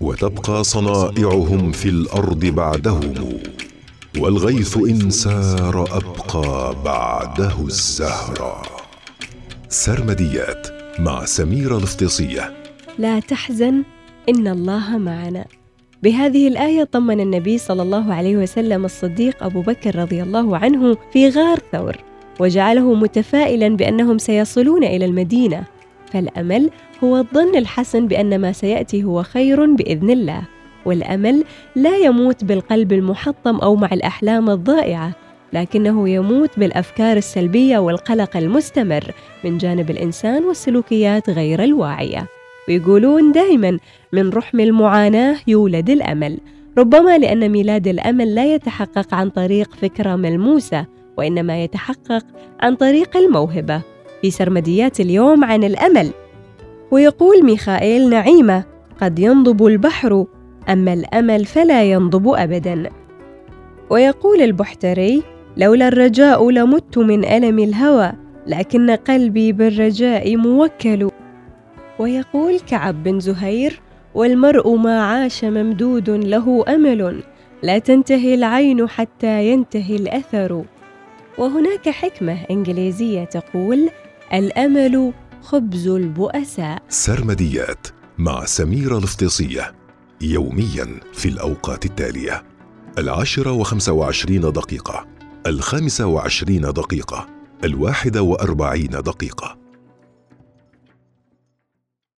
وتبقى صنائعهم في الأرض بعدهم والغيث إن سار أبقى بعده الزهرا سرمديات مع سميره الافتصيه لا تحزن إن الله معنا. بهذه الآية طمن النبي صلى الله عليه وسلم الصديق أبو بكر رضي الله عنه في غار ثور وجعله متفائلا بأنهم سيصلون إلى المدينة. فالأمل هو الظن الحسن بأن ما سيأتي هو خير بإذن الله والأمل لا يموت بالقلب المحطم أو مع الأحلام الضائعة لكنه يموت بالأفكار السلبية والقلق المستمر من جانب الإنسان والسلوكيات غير الواعية. ويقولون دائما من رحم المعاناة يولد الأمل ربما لأن ميلاد الأمل لا يتحقق عن طريق فكرة ملموسة وإنما يتحقق عن طريق الموهبة. في سرمديات اليوم عن الأمل. ويقول ميخائيل نعيمة قد ينضب البحر أما الأمل فلا ينضب ابدا. ويقول البحتري لولا الرجاء لمت من ألم الهوى لكن قلبي بالرجاء موكل. ويقول كعب بن زهير والمرء ما عاش ممدود له أمل لا تنتهي العين حتى ينتهي الأثر. وهناك حكمة إنجليزية تقول الأمل خبز البؤساء. سرمديات مع سميره الافتصيه يوميا في الأوقات التالية. العاشرة وخمسة وعشرين دقيقة الخامسة وعشرين دقيقة الواحدة وأربعين دقيقة.